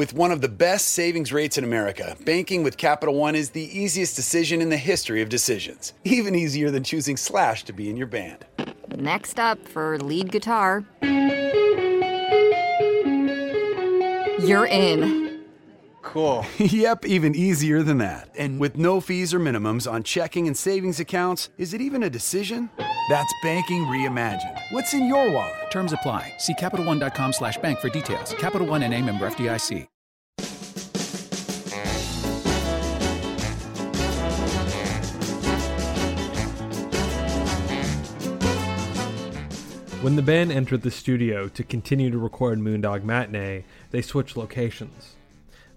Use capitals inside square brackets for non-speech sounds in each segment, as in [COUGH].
With one of the best savings rates in America, banking with Capital One is the easiest decision in the history of decisions. [LAUGHS] Even easier than choosing Slash to be in your band. Next up for lead guitar. You're in. Cool. [LAUGHS] yep, even easier than that. And with no fees or minimums on checking and savings accounts, is it even a decision? That's banking reimagined. What's in your wallet? Terms apply. See CapitalOne.com slash bank for details. Capital One and a member FDIC. When the band entered the studio to continue to record Moondog Matinee, they switched locations.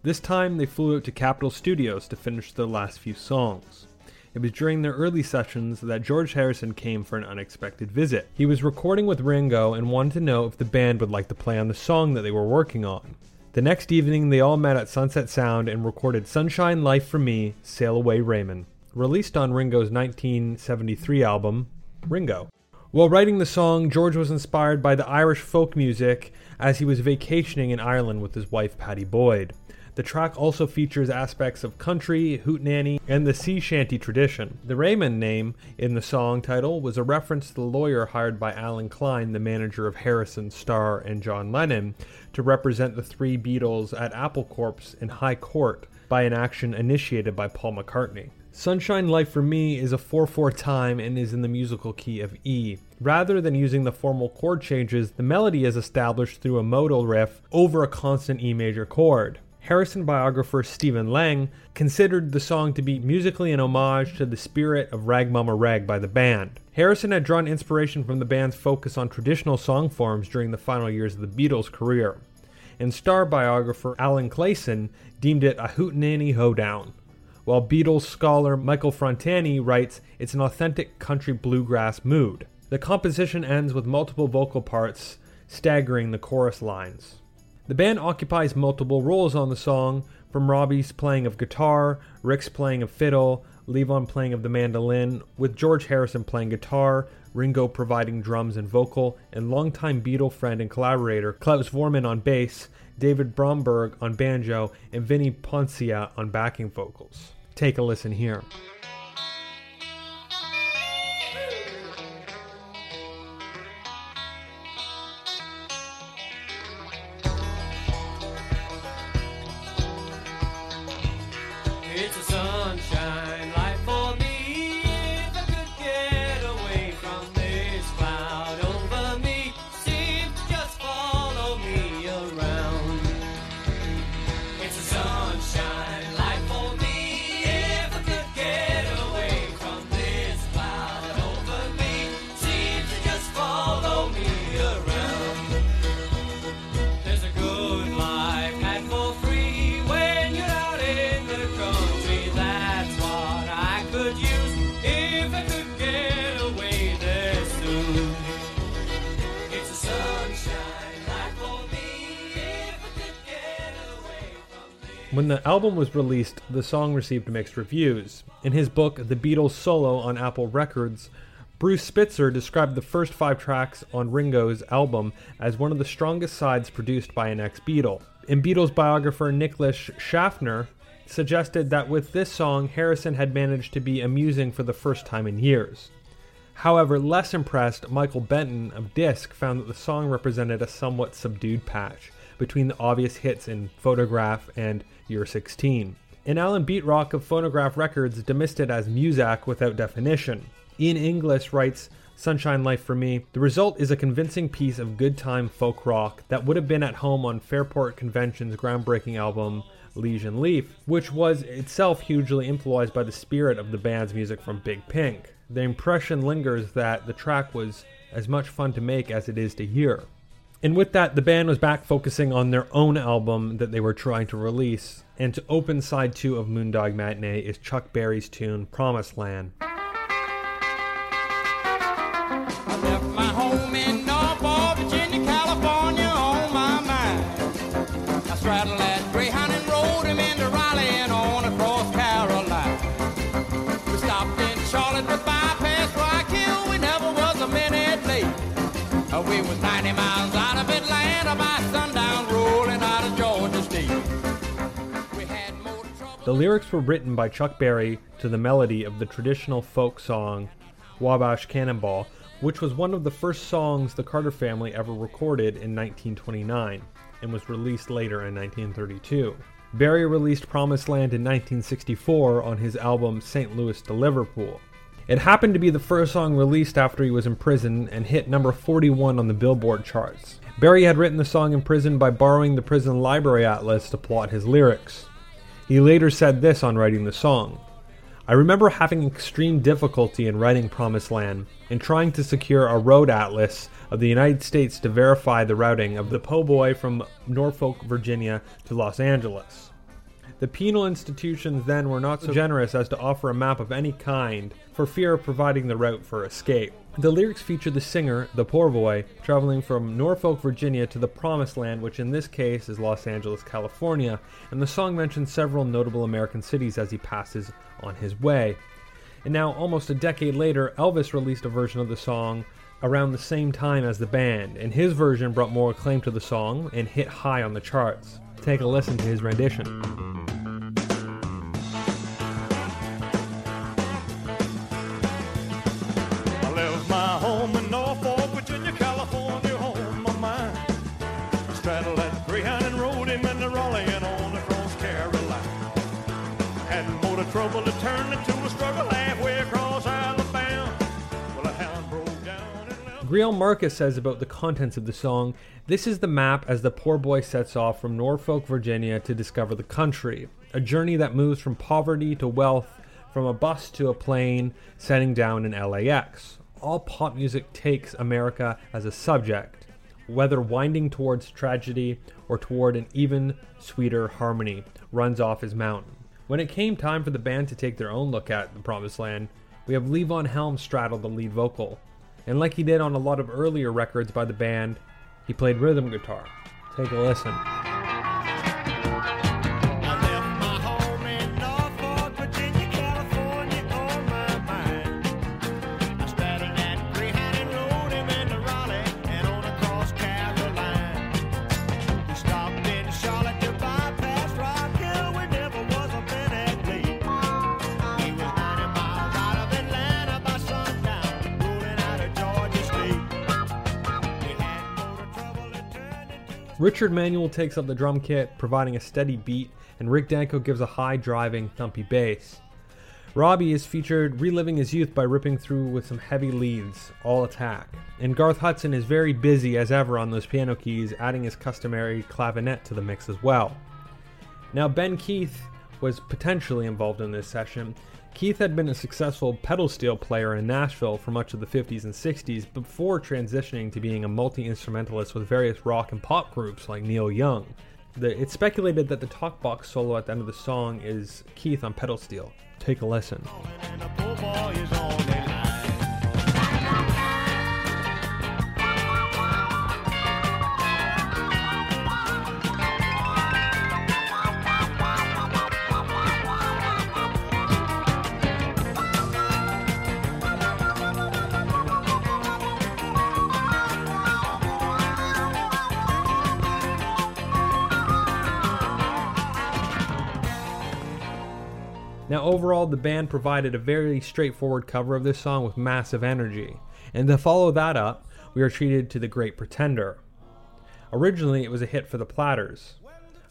This time, they flew out to Capitol Studios to finish their last few songs. It was during their early sessions that George Harrison came for an unexpected visit. He was recording with Ringo and wanted to know if the band would like to play on the song that they were working on. The next evening, they all met at Sunset Sound and recorded Sunshine Life for Me, Sail Away Raymond, released on Ringo's 1973 album, Ringo. While writing the song, George was inspired by the Irish folk music as he was vacationing in Ireland with his wife Pattie Boyd. The track also features aspects of country, hootenanny, and the sea shanty tradition. The Raymond name in the song title was a reference to the lawyer hired by Allen Klein, the manager of Harrison, Starr, and John Lennon, to represent the three Beatles at Apple Corps in High Court by an action initiated by Paul McCartney. Sunshine Life for Me is a 4 4 time and is in the musical key of E. Rather than using the formal chord changes, the melody is established through a modal riff over a constant E major chord. Harrison biographer Stephen Lang considered the song to be musically an homage to the spirit of Rag Mama Rag by the band. Harrison had drawn inspiration from the band's focus on traditional song forms during the final years of the Beatles' career. And Starr biographer Alan Clayson deemed it a hootenanny hoedown while Beatles scholar Michael Frontani writes it's an authentic country bluegrass mood. The composition ends with multiple vocal parts staggering the chorus lines. The band occupies multiple roles on the song, from Robbie's playing of guitar, Rick's playing of fiddle, Levon playing of the mandolin, with George Harrison playing guitar, Ringo providing drums and vocal, and longtime Beatle friend and collaborator Klaus Voormann on bass, David Bromberg on banjo, and Vinnie Poncia on backing vocals. Take a listen here. Album was released, the song received mixed reviews. In his book, The Beatles Solo on Apple Records, Bruce Spizer described the first five tracks on Ringo's album as one of the strongest sides produced by an ex Beatle. And Beatles biographer Nicholas Schaffner suggested that with this song, Harrison had managed to be amusing for the first time in years. However, less impressed, Michael Benton of Disc found that the song represented a somewhat subdued patch between the obvious hits in Photograph and You're 16. And Alan Betrock of Phonograph Records dismissed it as muzak without definition. Ian Inglis writes, Sunshine Life for me. The result is a convincing piece of good time folk rock that would have been at home on Fairport Convention's groundbreaking album Liege & Lief, which was itself hugely influenced by the spirit of the band's music from Big Pink. The impression lingers that the track was as much fun to make as it is to hear. And with that, the band was back focusing on their own album that they were trying to release. And to open side two of Moondog Matinee is Chuck Berry's tune Promised Land. Uh, We was 90 miles The lyrics were written by Chuck Berry to the melody of the traditional folk song Wabash Cannonball, which was one of the first songs the Carter family ever recorded in 1929 and was released later in 1932. Berry released Promised Land in 1964 on his album St. Louis to Liverpool. It happened to be the first song released after he was in prison and hit number 41 on the Billboard charts. Berry had written the song in prison by borrowing the prison library atlas to plot his lyrics. He later said this on writing the song I remember having extreme difficulty in writing Promised Land and trying to secure a road atlas of the United States to verify the routing of the po' boy from Norfolk, Virginia to Los Angeles. The penal institutions then were not so generous as to offer a map of any kind for fear of providing the route for escape. The lyrics feature the singer, the poor boy, traveling from Norfolk, Virginia to the Promised Land, which in this case is Los Angeles, California, and the song mentions several notable American cities as he passes on his way. And now, almost a decade later, Elvis released a version of the song around the same time as the band, and his version brought more acclaim to the song and hit high on the charts. Take a listen to his rendition. Greil Marcus says about the contents of the song This is the map as the poor boy sets off from Norfolk, Virginia to discover the country. A journey that moves from poverty to wealth, from a bus to a plane, setting down in LAX. All pop music takes America as a subject, whether winding towards tragedy or toward an even sweeter harmony, runs off his mountain. When it came time for the band to take their own look at the Promised Land, we have Levon Helm straddle the lead vocal. And like he did on a lot of earlier records by the band, he played rhythm guitar. Take a listen. Richard Manuel takes up the drum kit, providing a steady beat, and Rick Danko gives a high driving, thumpy bass. Robbie is featured reliving his youth by ripping through with some heavy leads, all attack. And Garth Hudson is very busy as ever on those piano keys, adding his customary clavinet to the mix as well. Now, Ben Keith was potentially involved in this session. Keith had been a successful pedal steel player in Nashville for much of the 50s and 60s before transitioning to being a multi instrumentalist with various rock and pop groups like Neil Young. The, it's speculated that the talkbox solo at the end of the song is Keith on pedal steel. Take a listen. Now, overall, the band provided a very straightforward cover of this song with massive energy. And to follow that up, we are treated to The Great Pretender. Originally, it was a hit for the Platters,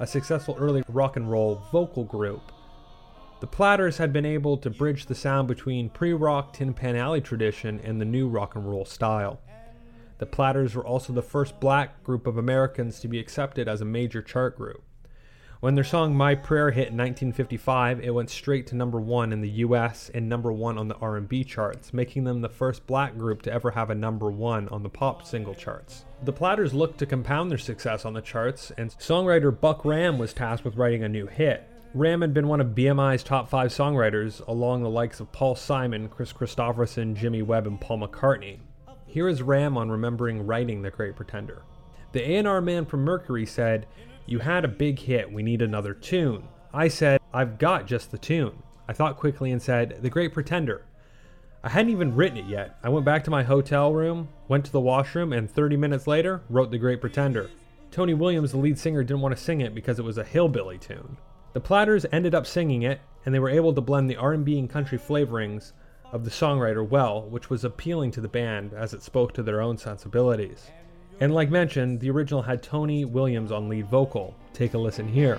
a successful early rock and roll vocal group. The Platters had been able to bridge the sound between pre rock Tin Pan Alley tradition and the new rock and roll style. The Platters were also the first black group of Americans to be accepted as a major chart group. When their song My Prayer hit in 1955, it went straight to number 1 in the US and number 1 on the R&B charts, making them the first black group to ever have a number 1 on the pop single charts. The Platters looked to compound their success on the charts, and songwriter Buck Ram was tasked with writing a new hit. Ram had been one of BMI's top 5 songwriters, along the likes of Paul Simon, Kris Kristofferson, Jimmy Webb, and Paul McCartney. Here is Ram on remembering writing The Great Pretender. The A&R man from Mercury said, you had a big hit, we need another tune. I said, I've got just the tune. I thought quickly and said, The Great Pretender. I hadn't even written it yet. I went back to my hotel room, went to the washroom, and 30 minutes later, wrote The Great Pretender. Tony Williams, the lead singer, didn't want to sing it because it was a hillbilly tune. The Platters ended up singing it, and they were able to blend the R&B and country flavorings of the songwriter well, which was appealing to the band as it spoke to their own sensibilities. And like mentioned, the original had Tony Williams on lead vocal. Take a listen here.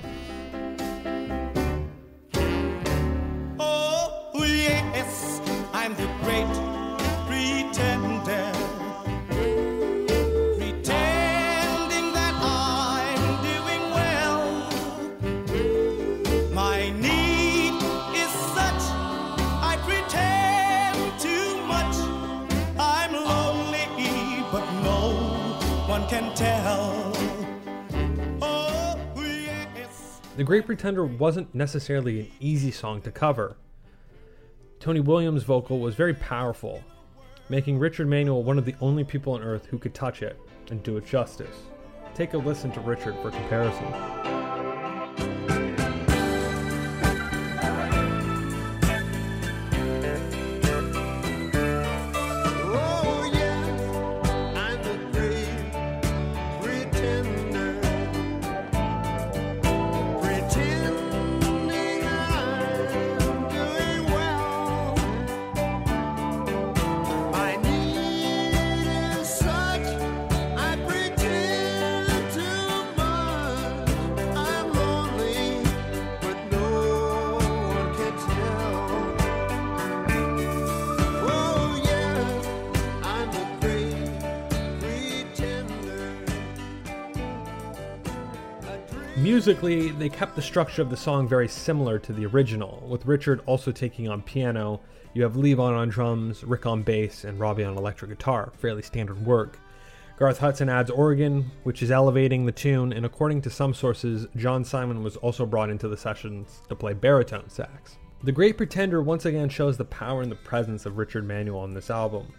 The Great Pretender wasn't necessarily an easy song to cover. Tony Williams' vocal was very powerful, making Richard Manuel one of the only people on earth who could touch it and do it justice. Take a listen to Richard for comparison. Musically, they kept the structure of the song very similar to the original, with Richard also taking on piano. You have Levon on drums, Rick on bass, and Robbie on electric guitar, fairly standard work. Garth Hudson adds organ, which is elevating the tune, and according to some sources, John Simon was also brought into the sessions to play baritone sax. The Great Pretender once again shows the power and the presence of Richard Manuel on this album.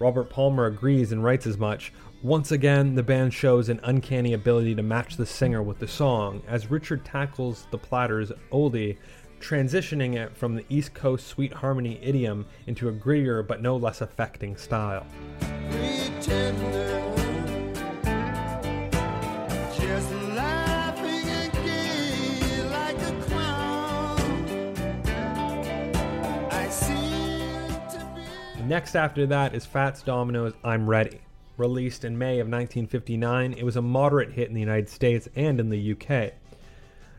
Robert Palmer agrees and writes as much. Once again, the band shows an uncanny ability to match the singer with the song, as Richard tackles the Platters' oldie, transitioning it from the East Coast sweet harmony idiom into a grittier but no less affecting style. Next after that is Fats Domino's I'm Ready. Released in May of 1959, it was a moderate hit in the United States and in the UK.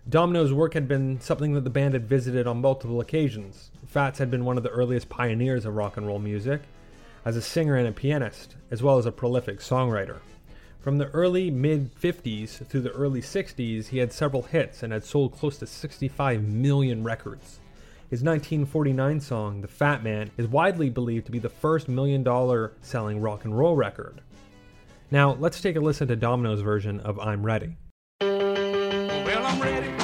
Domino's work had been something that the band had visited on multiple occasions. Fats had been one of the earliest pioneers of rock and roll music, as a singer and a pianist, as well as a prolific songwriter. From the early mid 50s through the early 60s, he had several hits and had sold close to 65 million records. His 1949 song, The Fat Man, is widely believed to be the first million dollar selling rock and roll record. Now, let's take a listen to Domino's version of I'm Ready. Well, I'm ready.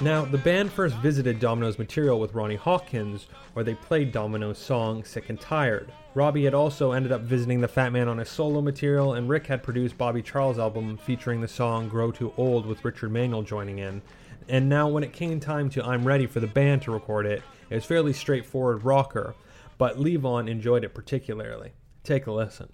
Now, the band first visited Domino's material with Ronnie Hawkins, where they played Domino's song Sick and Tired. Robbie had also ended up visiting the Fat Man on his solo material, and Rick had produced Bobby Charles' album featuring the song Grow Too Old with Richard Manuel joining in. And now, when it came time to I'm Ready for the band to record it, it was fairly straightforward rocker, but Levon enjoyed it particularly. Take a listen.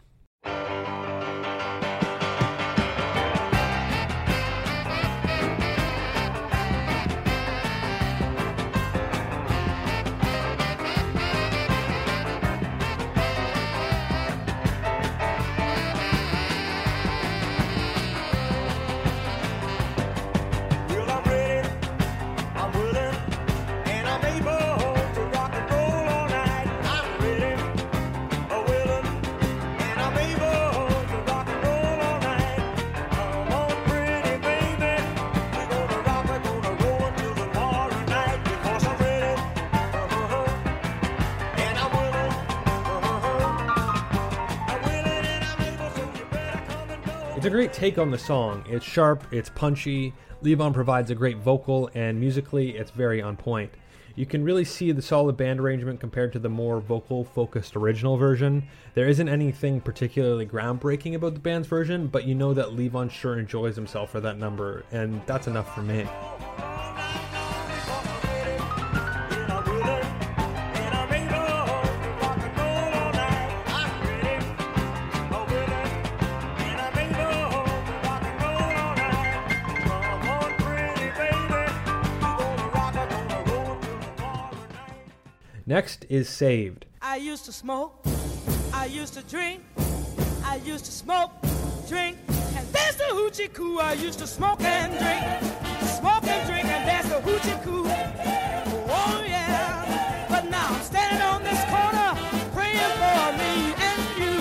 Great take on the song. It's sharp, it's punchy. Levon provides a great vocal, and musically, it's very on point. You can really see the solid band arrangement compared to the more vocal focused original version. There isn't anything particularly groundbreaking about the band's version, but you know that Levon sure enjoys himself for that number, and that's enough for me. Next is Saved. I used to smoke, I used to drink, I used to smoke, drink, and there's the hoochie coo. I used to smoke and drink, smoke and drink, and there's the hoochie coo. Oh yeah, but now I'm standing on this corner praying for me and you.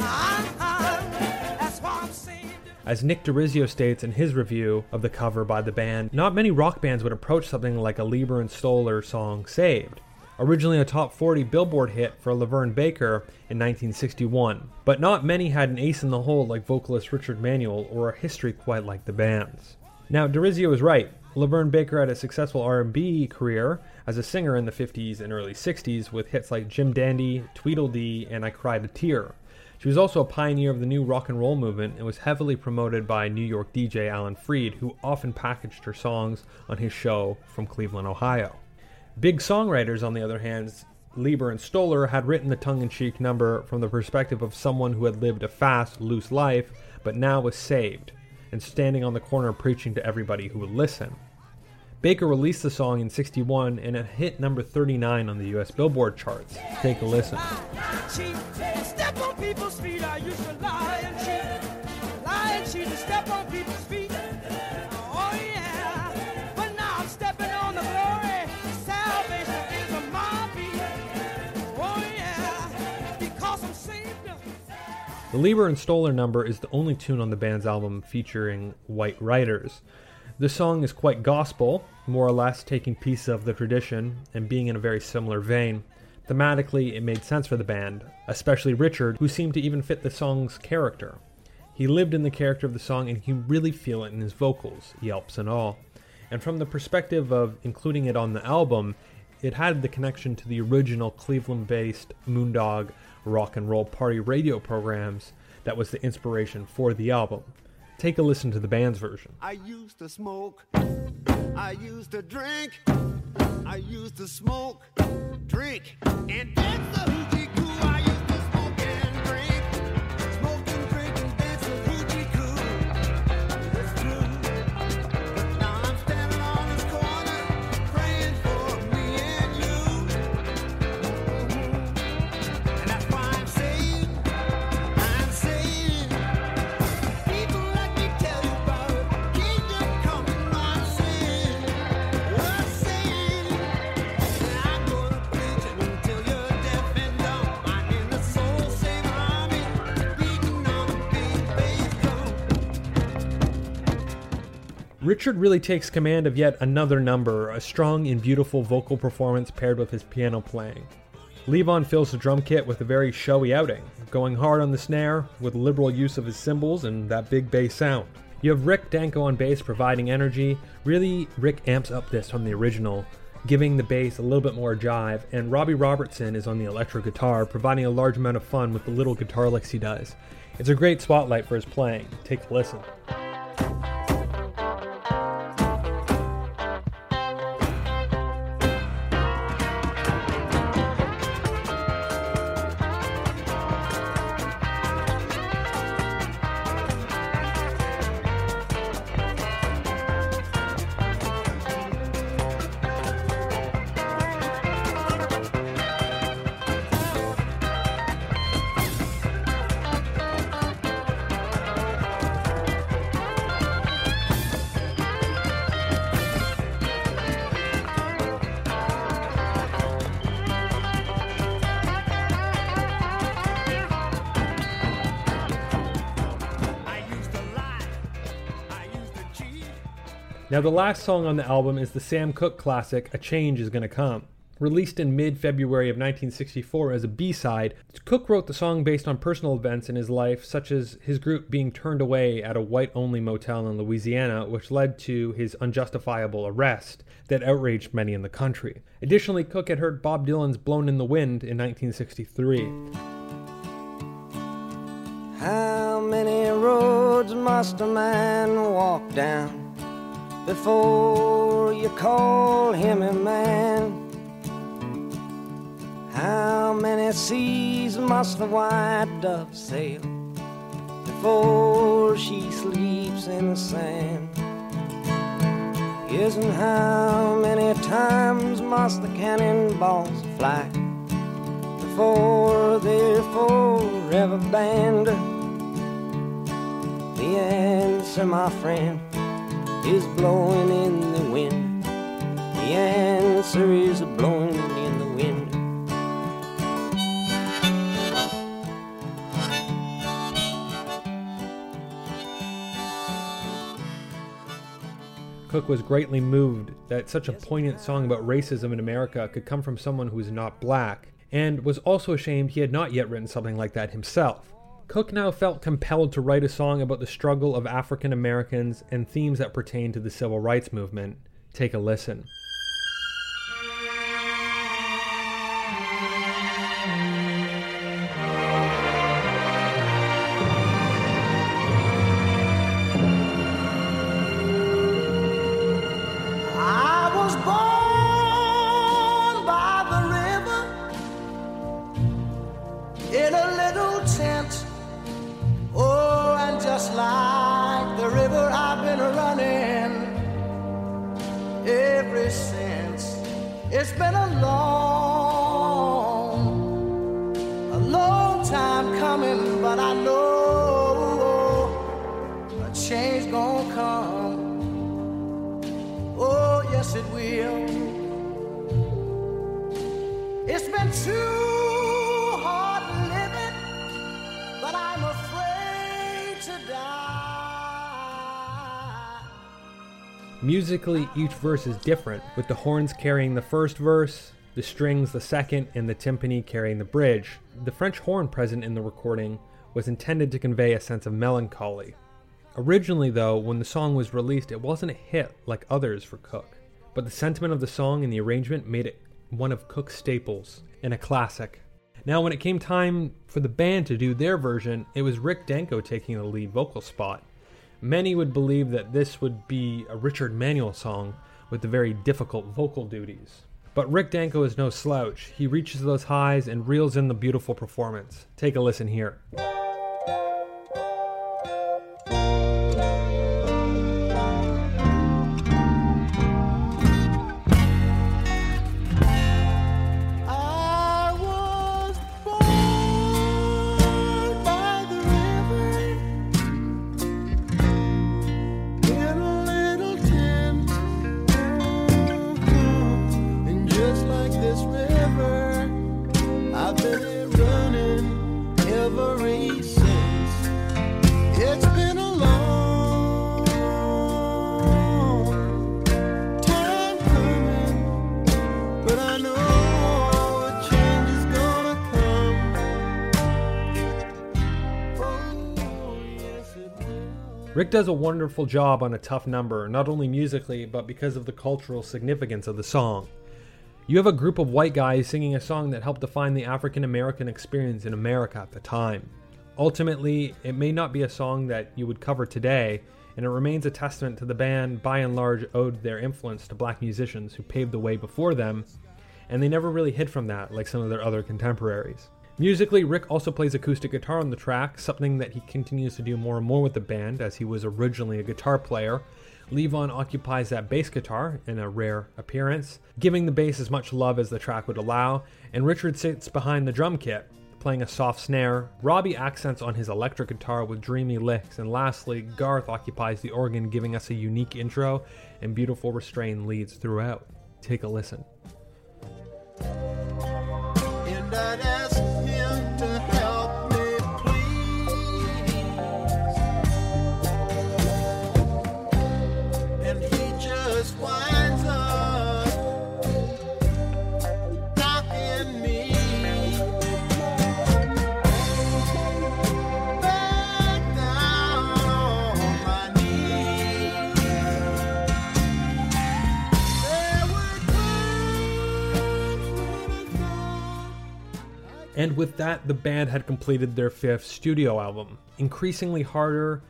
Ah, ah, that's why I'm saved. As Nick DeRiso states in his review of the cover by the band, not many rock bands would approach something like a Leiber and Stoller song Saved. Originally a top 40 Billboard hit for LaVern Baker in 1961, but not many had an ace in the hole like vocalist Richard Manuel or a history quite like the band's. Now, DeRiso is right. LaVern Baker had a successful R&B career as a singer in the 50s and early 60s with hits like Jim Dandy, Tweedledee, and I Cried a Tear. She was also a pioneer of the new rock and roll movement and was heavily promoted by New York DJ Alan Freed, who often packaged her songs on his show from Cleveland, Ohio. Big songwriters, on the other hand, Leiber and Stoller had written the tongue in cheek number from the perspective of someone who had lived a fast, loose life, but now was saved, and standing on the corner preaching to everybody who would listen. Baker released the song in 61 and it hit number 39 on the US Billboard charts. Take a listen. The Leiber and Stoller number is the only tune on the band's album featuring white writers. The song is quite gospel, more or less taking pieces of the tradition and being in a very similar vein. Thematically, it made sense for the band, especially Richard, who seemed to even fit the song's character. He lived in the character of the song and you really feel it in his vocals, yelps and all. And from the perspective of including it on the album, it had the connection to the original Cleveland based Moondog rock and roll party radio programs that was the inspiration for the album. Take a listen to the band's version. I used to smoke. I used to drink. I used to smoke, drink, and dance the hoochie Richard really takes command of yet another number, a strong and beautiful vocal performance paired with his piano playing. Levon fills the drum kit with a very showy outing, going hard on the snare with liberal use of his cymbals and that big bass sound. You have Rick Danko on bass providing energy. Really, Rick amps up this from the original, giving the bass a little bit more jive, and Robbie Robertson is on the electric guitar, providing a large amount of fun with the little guitar licks he does. It's a great spotlight for his playing. Take a listen. Now, the last song on the album is the Sam Cooke classic, A Change Is Gonna Come. Released in mid February of 1964 as a B side, Cooke wrote the song based on personal events in his life, such as his group being turned away at a white only motel in Louisiana, which led to his unjustifiable arrest that outraged many in the country. Additionally, Cooke had heard Bob Dylan's Blowin' in the Wind in 1963. How many roads must a man walk down before you call him a man? How many seas must the white dove sail before she sleeps in the sand? Yes, and how many times must the cannonballs fly before they're forever banned? The answer, my friend, is blowing in the wind. The answer is blowing in the wind. Cooke was greatly moved that such a poignant song about racism in America could come from someone who was not black, and was also ashamed he had not yet written something like that himself. Cooke now felt compelled to write a song about the struggle of African Americans and themes that pertain to the civil rights movement. Take a listen. Musically, each verse is different, with the horns carrying the first verse, the strings the second, and the timpani carrying the bridge. The French horn present in the recording was intended to convey a sense of melancholy. Originally, though, when the song was released, it wasn't a hit like others for Cooke, but the sentiment of the song and the arrangement made it one of Cooke's staples and a classic. Now, when it came time for the band to do their version, it was Rick Danko taking the lead vocal spot. Many would believe that this would be a Richard Manuel song with the very difficult vocal duties. But Rick Danko is no slouch. He reaches those highs and reels in the beautiful performance. Take a listen here. Does a wonderful job on a tough number, not only musically, but because of the cultural significance of the song. You have a group of white guys singing a song that helped define the African American experience in America at the time. Ultimately, it may not be a song that you would cover today, and it remains a testament to the band by and large owed their influence to black musicians who paved the way before them, and they never really hid from that like some of their other contemporaries. Musically, Rick also plays acoustic guitar on the track, something that he continues to do more and more with the band as he was originally a guitar player. Levon occupies that bass guitar in a rare appearance, giving the bass as much love as the track would allow, and Richard sits behind the drum kit, playing a soft snare. Robbie accents on his electric guitar with dreamy licks, and lastly, Garth occupies the organ, giving us a unique intro and beautiful restrained leads throughout. Take a listen. And with that, the band had completed their fifth studio album, increasingly harder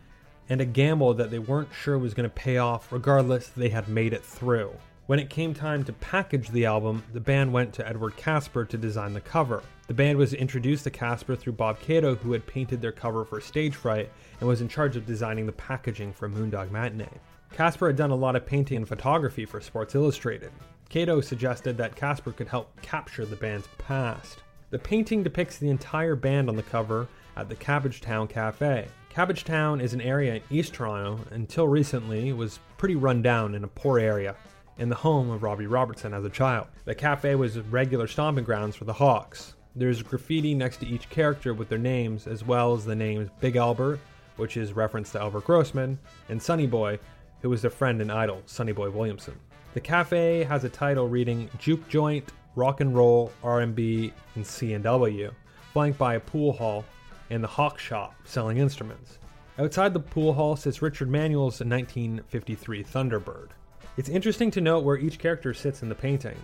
and a gamble that they weren't sure was going to pay off, regardless, they had made it through. When it came time to package the album, the band went to Edward Kasper to design the cover. The band was introduced to Kasper through Bob Cato, who had painted their cover for Stage Fright and was in charge of designing the packaging for Moondog Matinee. Kasper had done a lot of painting and photography for Sports Illustrated. Cato suggested that Kasper could help capture the band's past. The painting depicts the entire band on the cover at the Cabbagetown Cafe. Cabbagetown is an area in East Toronto, until recently was pretty run down in a poor area, and the home of Robbie Robertson as a child. The cafe was regular stomping grounds for the Hawks. There's graffiti next to each character with their names, as well as the names Big Albert, which is reference to Albert Grossman, and Sonny Boy, who was their friend and idol, Sonny Boy Williamson. The cafe has a title reading Juke Joint, Rock and Roll, R&B, and C&W, flanked by a pool hall and the Hawk Shop selling instruments. Outside the pool hall sits Richard Manuel's 1953 Thunderbird. It's interesting to note where each character sits in the painting.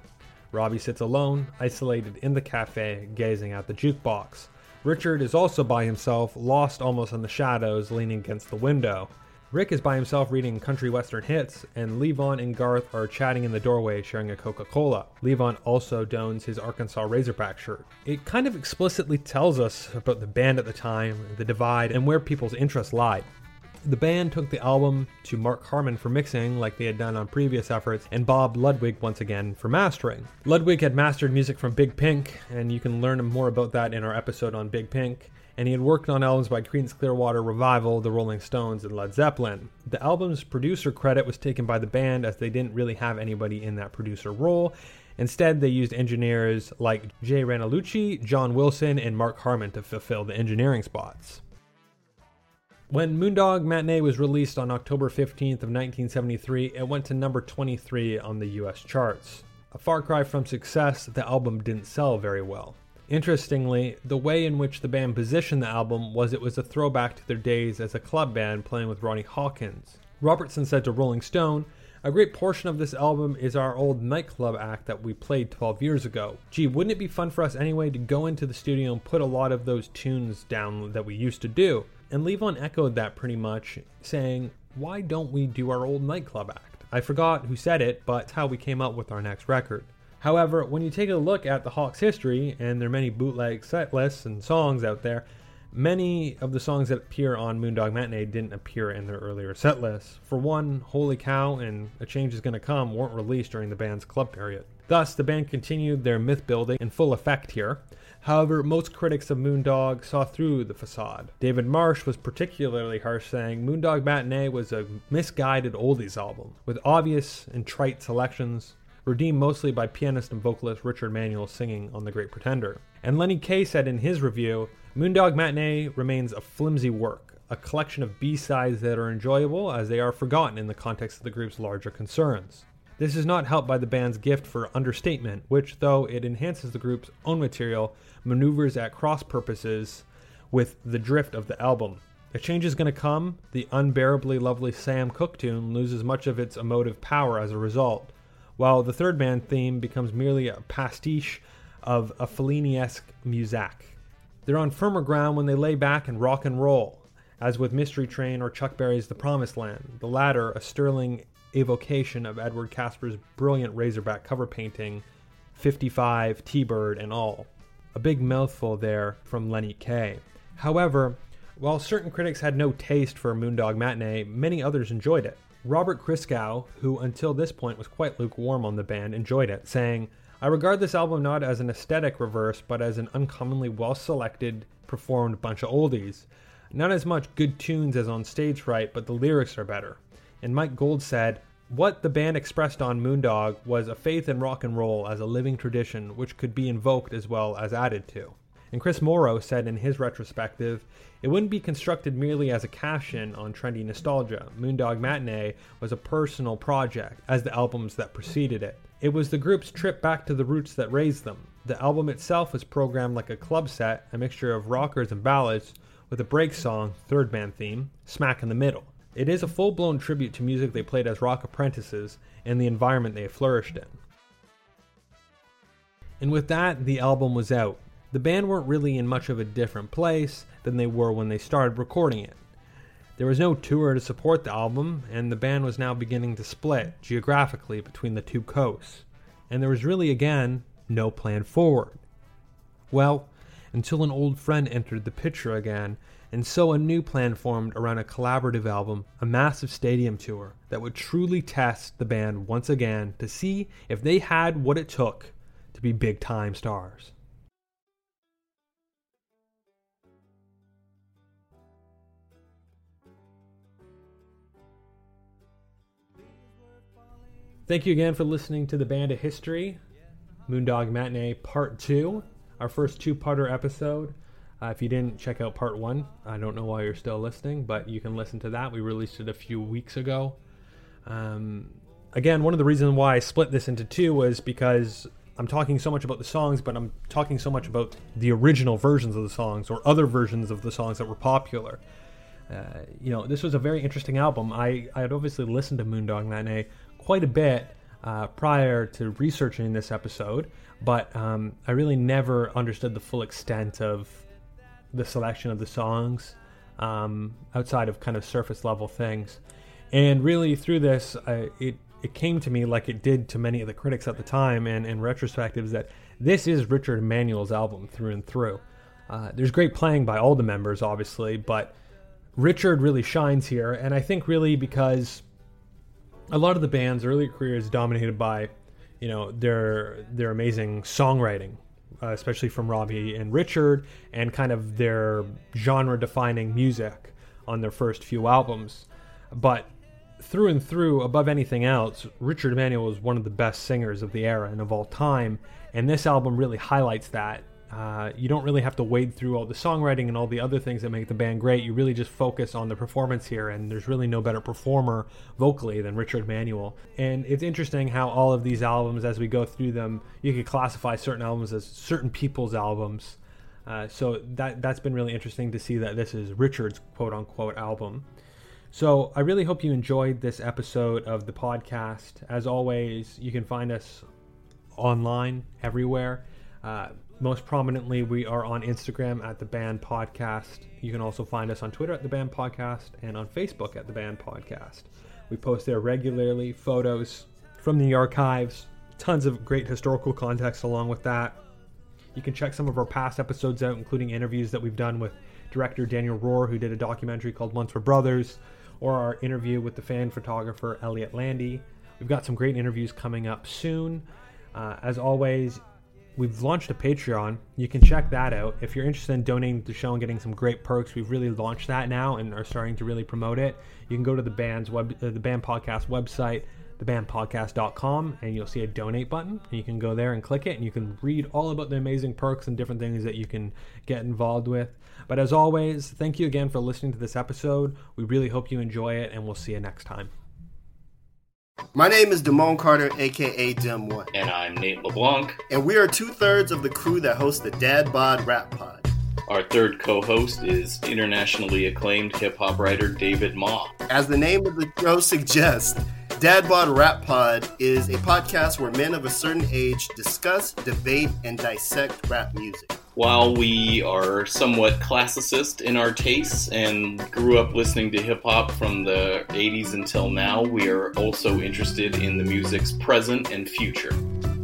Robbie sits alone, isolated in the cafe, gazing at the jukebox. Richard is also by himself, lost almost in the shadows, leaning against the window. Rick is by himself reading country western hits, and Levon and Garth are chatting in the doorway sharing a Coca Cola. Levon also dons his Arkansas Razorback shirt. It kind of explicitly tells us about the band at the time, the divide, and where people's interests lied. The band took the album to Mark Harmon for mixing, like they had done on previous efforts, and Bob Ludwig once again for mastering. Ludwig had mastered music from Big Pink, and you can learn more about that in our episode on Big Pink. And he had worked on albums by Creedence Clearwater Revival, The Rolling Stones, and Led Zeppelin. The album's producer credit was taken by the band as they didn't really have anybody in that producer role. Instead, they used engineers like Jay Ranellucci, John Wilson, and Mark Harmon to fulfill the engineering spots. When Moondog Matinee was released on October 15th of 1973, it went to number 23 on the US charts. A far cry from success, the album didn't sell very well. Interestingly, the way in which the band positioned the album was it was a throwback to their days as a club band playing with Ronnie Hawkins. Robertson said to Rolling Stone, a great portion of this album is our old nightclub act that we played 12 years ago. Gee, wouldn't it be fun for us anyway to go into the studio and put a lot of those tunes down that we used to do? And Levon echoed that pretty much, saying, Why don't we do our old nightclub act? I forgot who said it, but it's how we came up with our next record. However, when you take a look at the Hawks' history, and their many bootleg set lists and songs out there, many of the songs that appear on Moondog Matinee didn't appear in their earlier set lists. For one, Holy Cow and A Change Is Gonna Come weren't released during the band's club period. Thus, the band continued their myth building in full effect here. However, most critics of Moondog saw through the facade. David Marsh was particularly harsh, saying Moondog Matinee was a misguided oldies album, with obvious and trite selections, redeemed mostly by pianist and vocalist Richard Manuel singing on The Great Pretender. And Lenny Kaye said in his review Moondog Matinee remains a flimsy work, a collection of B sides that are enjoyable as they are forgotten in the context of the group's larger concerns. This is not helped by the band's gift for understatement, which, though it enhances the group's own material, maneuvers at cross purposes with the drift of the album. A change is going to come. The unbearably lovely Sam Cooke tune loses much of its emotive power as a result, while the third band theme becomes merely a pastiche of a Fellini-esque muzak. They're on firmer ground when they lay back and rock and roll, as with Mystery Train or Chuck Berry's The Promised Land, the latter a sterling evocation of Edward Kasper's brilliant Razorback cover painting, 55, T-Bird, and all. A big mouthful there from Lenny Kaye. However, while certain critics had no taste for Moondog Matinee, many others enjoyed it. Robert Christgau, who until this point was quite lukewarm on the band, enjoyed it, saying, I regard this album not as an aesthetic reverse, but as an uncommonly well selected, performed bunch of oldies. Not as much good tunes as on Stage Fright, but the lyrics are better. And Mike Gold said, What the band expressed on Moondog was a faith in rock and roll as a living tradition which could be invoked as well as added to. And Chris Morrow said in his retrospective, it wouldn't be constructed merely as a cash in on trendy nostalgia. Moondog Matinee was a personal project, as the albums that preceded it. It was the group's trip back to the roots that raised them. The album itself was programmed like a club set, a mixture of rockers and ballads, with a break song, Third Man Theme, smack in the middle. It is a full blown tribute to music they played as rock apprentices and the environment they flourished in. And with that, the album was out. The band weren't really in much of a different place than they were when they started recording it. There was no tour to support the album, and the band was now beginning to split geographically between the two coasts. And there was really, again, no plan forward. Well, until an old friend entered the picture again, and so a new plan formed around a collaborative album, a massive stadium tour that would truly test the band once again to see if they had what it took to be big time stars. Thank you again for listening to the Band of History, Moondog Matinee Part 2, our first two parter episode. Uh, if you didn't check out Part 1, I don't know why you're still listening, but you can listen to that. We released it a few weeks ago. Um, again, one of the reasons why I split this into two was because I'm talking so much about the songs, but I'm talking so much about the original versions of the songs or other versions of the songs that were popular. Uh, you know, this was a very interesting album. I, I had obviously listened to Moondog Matinee quite a bit uh, prior to researching this episode, but um, I really never understood the full extent of the selection of the songs um, outside of kind of surface level things. And really, through this, I, it it came to me like it did to many of the critics at the time, and in retrospective, is that this is Richard Manuel's album through and through. Uh, there's great playing by all the members, obviously, but Richard really shines here, and I think really because a lot of the band's early career is dominated by, you know, their their amazing songwriting, uh, especially from Robbie and Richard, and kind of their genre-defining music on their first few albums. But through and through, above anything else, Richard Manuel was one of the best singers of the era and of all time, and this album really highlights that. Uh, you don't really have to wade through all the songwriting and all the other things that make the band great. You really just focus on the performance here, and there's really no better performer vocally than Richard Manuel. And it's interesting how all of these albums, as we go through them, you could classify certain albums as certain people's albums. Uh, so that that's been really interesting to see that this is Richard's quote unquote album. So I really hope you enjoyed this episode of the podcast. As always, you can find us online everywhere. Uh, most prominently, we are on Instagram at the Band Podcast. You can also find us on Twitter at the Band Podcast and on Facebook at the Band Podcast. We post there regularly photos from the archives, tons of great historical context along with that. You can check some of our past episodes out, including interviews that we've done with director Daniel Roher, who did a documentary called Once Were Brothers, or our interview with the fan photographer Elliott Landy. We've got some great interviews coming up soon. Uh, as always, we've launched a Patreon. You can check that out. If you're interested in donating to the show and getting some great perks, we've really launched that now and are starting to really promote it. You can go to the band's web, uh, the band podcast website, thebandpodcast.com, and you'll see a donate button. And you can go there and click it, and you can read all about the amazing perks and different things that you can get involved with. But as always, thank you again for listening to this episode. We really hope you enjoy it, and we'll see you next time. My name is Damone Carter, aka Dim One. And I'm Nate LeBlanc. And we are two thirds of the crew that hosts the Dad Bod Rap Pod. Our third co host is internationally acclaimed hip hop writer David Ma. As the name of the show suggests, Dad Bod Rap Pod is a podcast where men of a certain age discuss, debate, and dissect rap music. While we are somewhat classicist in our tastes and grew up listening to hip hop from the 80s until now, we are also interested in the music's present and future.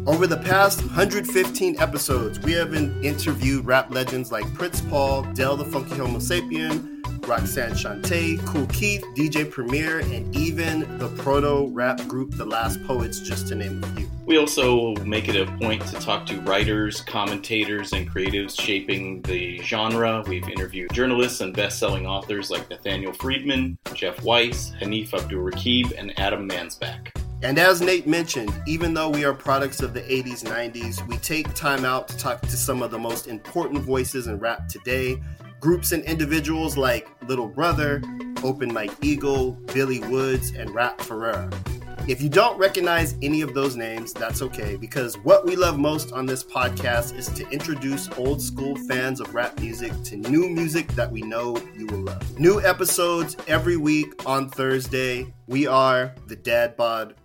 Over the past 115 episodes, we have interviewed rap legends like Prince Paul, Del the Funky Homosapien, Roxanne Shante, Kool Keith, DJ Premier, and even the proto rap group The Last Poets, just to name a few. We also make it a point to talk to writers, commentators, and creatives shaping the genre. We've interviewed journalists and best selling authors like Nathaniel Friedman, Jeff Weiss, Hanif Abdurraqib, and Adam Mansbach. And as Nate mentioned, even though we are products of the 80s, 90s, we take time out to talk to some of the most important voices in rap today. Groups and individuals like Little Brother, Open Mike Eagle, Billy Woods, and Rap Ferreira. If you don't recognize any of those names, that's okay, because what we love most on this podcast is to introduce old school fans of rap music to new music that we know you will love. New episodes every week on Thursday. We are the Dad Bod